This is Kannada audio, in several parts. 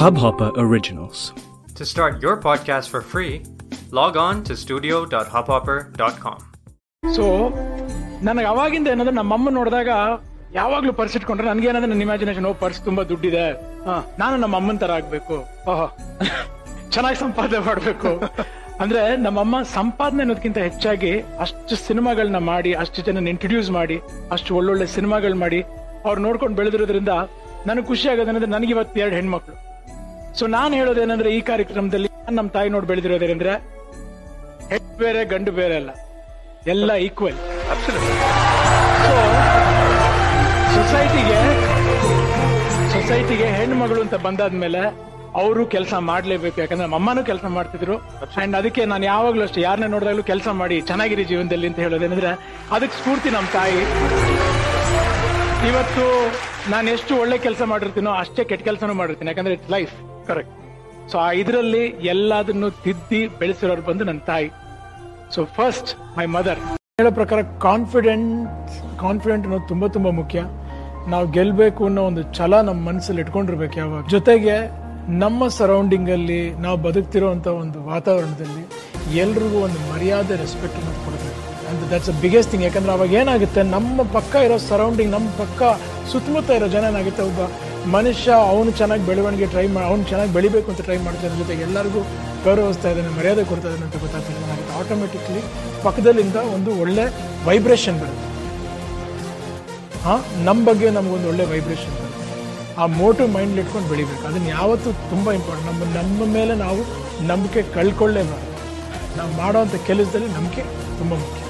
Hubhopper Originals. To start your podcast for free, log on to studio.hubhopper.com. So ನನಗೆ ಅವಾಗಿಂದ ಏನಂದ್ರೆ ನಮ್ಮಮ್ಮ ನೋಡಿದಾಗ ಯಾವಾಗ್ಲೂ ಪರ್ಸ್ ಇಟ್ಕೊಂಡ್ರೆ ನನಗೇನಂದ್ರೆ ನನ್ನ ಇಮ್ಯಾಜಿನೇಷನ್ ಓ ಪರ್ಸ್ ತುಂಬಾ ದುಡ್ಡಿದೆ. ಹಾ, ನಾನು ನಮ್ಮ ಅಮ್ಮನ ತರ ಆಗ್ಬೇಕು. ಓಹೋ ಚೆನ್ನಾಗಿ ಸಂಪಾದನೆ ಮಾಡ್ಬೇಕು. ಅಂದ್ರೆ ನಮ್ಮಮ್ಮ ಸಂಪಾದನೆ ಅನ್ನೋದಕ್ಕಿಂತ ಹೆಚ್ಚಾಗಿ ಅಷ್ಟು ಸಿನಿಮಾಗಳನ್ನ ಮಾಡಿ ಅಷ್ಟು ಜನ ಇಂಟ್ರೊಡ್ಯೂಸ್ ಮಾಡಿ ಅಷ್ಟು ಒಳ್ಳೊಳ್ಳೆ ಸಿನಿಮಾಗಳು ಮಾಡಿ ಅವ್ರು ನೋಡ್ಕೊಂಡು ಬೆಳೆದಿರೋದ್ರಿಂದ ನನಗೆ ಖುಷಿ ಆಗೋದೇನಂದ್ರೆ ನನಗೆ ಇವತ್ತು ಎರಡು ಹೆಣ್ಮಕ್ಳು. ಸೊ ನಾನು ಹೇಳೋದೇನಂದ್ರೆ ಈ ಕಾರ್ಯಕ್ರಮದಲ್ಲಿ ನಮ್ಮ ತಾಯಿ ನೋಡಿ ಬೆಳೆದಿರೋದೇನೆಂದ್ರೆ ಹೆಣ್ಣು ಬೇರೆ ಗಂಡು ಬೇರೆ ಅಲ್ಲ. ಎಲ್ಲ ಈಕ್ವಲ್ ಸೊ ಸೊಸೈಟಿಗೆ ಸೊಸೈಟಿಗೆ ಹೆಣ್ಮಗಳು ಅಂತ ಬಂದಾದ್ಮೇಲೆ ಅವರು ಕೆಲಸ ಮಾಡ್ಲೇಬೇಕು. ಯಾಕಂದ್ರೆ ನಮ್ಮ ಅಮ್ಮನೂ ಕೆಲಸ ಮಾಡ್ತಿದ್ರು. ಅಂಡ್ ಅದಕ್ಕೆ ನಾನು ಯಾವಾಗ್ಲೂ ಅಷ್ಟೇ ಯಾರನ್ನ ನೋಡಿದಾಗಲೂ ಕೆಲಸ ಮಾಡಿ ಚೆನ್ನಾಗಿರಿ ಜೀವನದಲ್ಲಿ ಅಂತ ಹೇಳೋದೇನಂದ್ರೆ ಅದಕ್ಕೆ ಸ್ಫೂರ್ತಿ ನಮ್ಮ ತಾಯಿ. ಇವತ್ತು ನಾನು ಎಷ್ಟು ಒಳ್ಳೆ ಕೆಲಸ ಮಾಡಿರ್ತೀನೋ ಅಷ್ಟೇ ಕೆಟ್ಟ ಕೆಲಸನೂ ಮಾಡಿರ್ತೀನಿ, ಯಾಕಂದ್ರೆ ಇಟ್ಸ್ ಲೈಫ್ ಕರೆಕ್ಟ್ ಸೊ ಆ ಇದರಲ್ಲಿ ಎಲ್ಲದನ್ನು ತಿದ್ದಿ ಬೆಳೆಸಿರೋರು ಬಂದು ನನ್ನ ತಾಯಿ. ಸೊ ಫಸ್ಟ್ ಮೈ ಮದರ್ ಹೇಳೋ ಪ್ರಕಾರ ಕಾನ್ಫಿಡೆಂಟ್ ಕಾನ್ಫಿಡೆಂಟ್ ಅನ್ನೋದು ತುಂಬಾ ತುಂಬಾ ಮುಖ್ಯ. ನಾವು ಗೆಲ್ಬೇಕು ಅನ್ನೋ ಒಂದು ಛಲ ನಮ್ಮ ಮನಸ್ಸಲ್ಲಿ ಇಟ್ಕೊಂಡಿರ್ಬೇಕು ಯಾವಾಗ. ಜೊತೆಗೆ ನಮ್ಮ ಸರೌಂಡಿಂಗ್ ಅಲ್ಲಿ ನಾವು ಬದುಕ್ತಿರೋ ಒಂದು ವಾತಾವರಣದಲ್ಲಿ ಎಲ್ರಿಗೂ ಒಂದು ಮರ್ಯಾದೆ ರೆಸ್ಪೆಕ್ಟ್ ಅನ್ನೋದು ಕೊಡಬೇಕು. And that's a biggest thing ಯಾಕಂದ್ರೆ ಅವಾಗ ಏನಾಗುತ್ತೆ? ನಮ್ಮ ಪಕ್ಕ ಇರೋ ಸರೌಂಡಿಂಗ್ ನಮ್ಮ ಪಕ್ಕ ಸುತ್ತಮುತ್ತ ಇರೋ ಜನ ಏನಾಗುತ್ತೆ? ಒಬ್ಬ ಮನುಷ್ಯ ಅವನು ಚೆನ್ನಾಗಿ ಬೆಳವಣಿಗೆ ಟ್ರೈ ಮಾಡಿ ಅವ್ನು ಚೆನ್ನಾಗಿ ಬೆಳಿಬೇಕು ಅಂತ ಟ್ರೈ ಮಾಡ್ತಾರೆ ಜೊತೆಗೆ ಎಲ್ಲರಿಗೂ ಗೌರವಿಸ್ತಾ ಇದ್ದಾನೆ, ಮರ್ಯಾದೆ ಕೊಡ್ತಾ ಇದ್ದಾನೆ ಅಂತ ಗೊತ್ತಾಗ್ತದೆ. ಏನಾಗುತ್ತೆ? ಆಟೋಮೆಟಿಕ್ಲಿ ಪಕ್ಕದಲ್ಲಿಂದ ಒಂದು ಒಳ್ಳೆ ವೈಬ್ರೇಷನ್ ಬರುತ್ತೆ. ಹಾಂ? ನಮ್ಮ ಬಗ್ಗೆ ನಮಗೊಂದು ಒಳ್ಳೆ ವೈಬ್ರೇಷನ್ ಬರುತ್ತೆ. ಆ ಮೋಟಿವ್ ಮೈಂಡ್ ಇಟ್ಕೊಂಡು ಬೆಳಿಬೇಕು. ಅದನ್ನು ಯಾವತ್ತೂ ತುಂಬ ಇಂಪಾರ್ಟೆಂಟ್ ನಮ್ಮ ನಮ್ಮ ಮೇಲೆ ನಾವು ನಂಬಿಕೆ ಕಳ್ಕೊಳ್ಳೇಬಾರ್ದು. ನಾವು ಮಾಡೋವಂಥ ಕೆಲಸದಲ್ಲಿ ನಂಬಿಕೆ ತುಂಬ ಮುಖ್ಯ.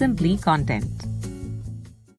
simply content.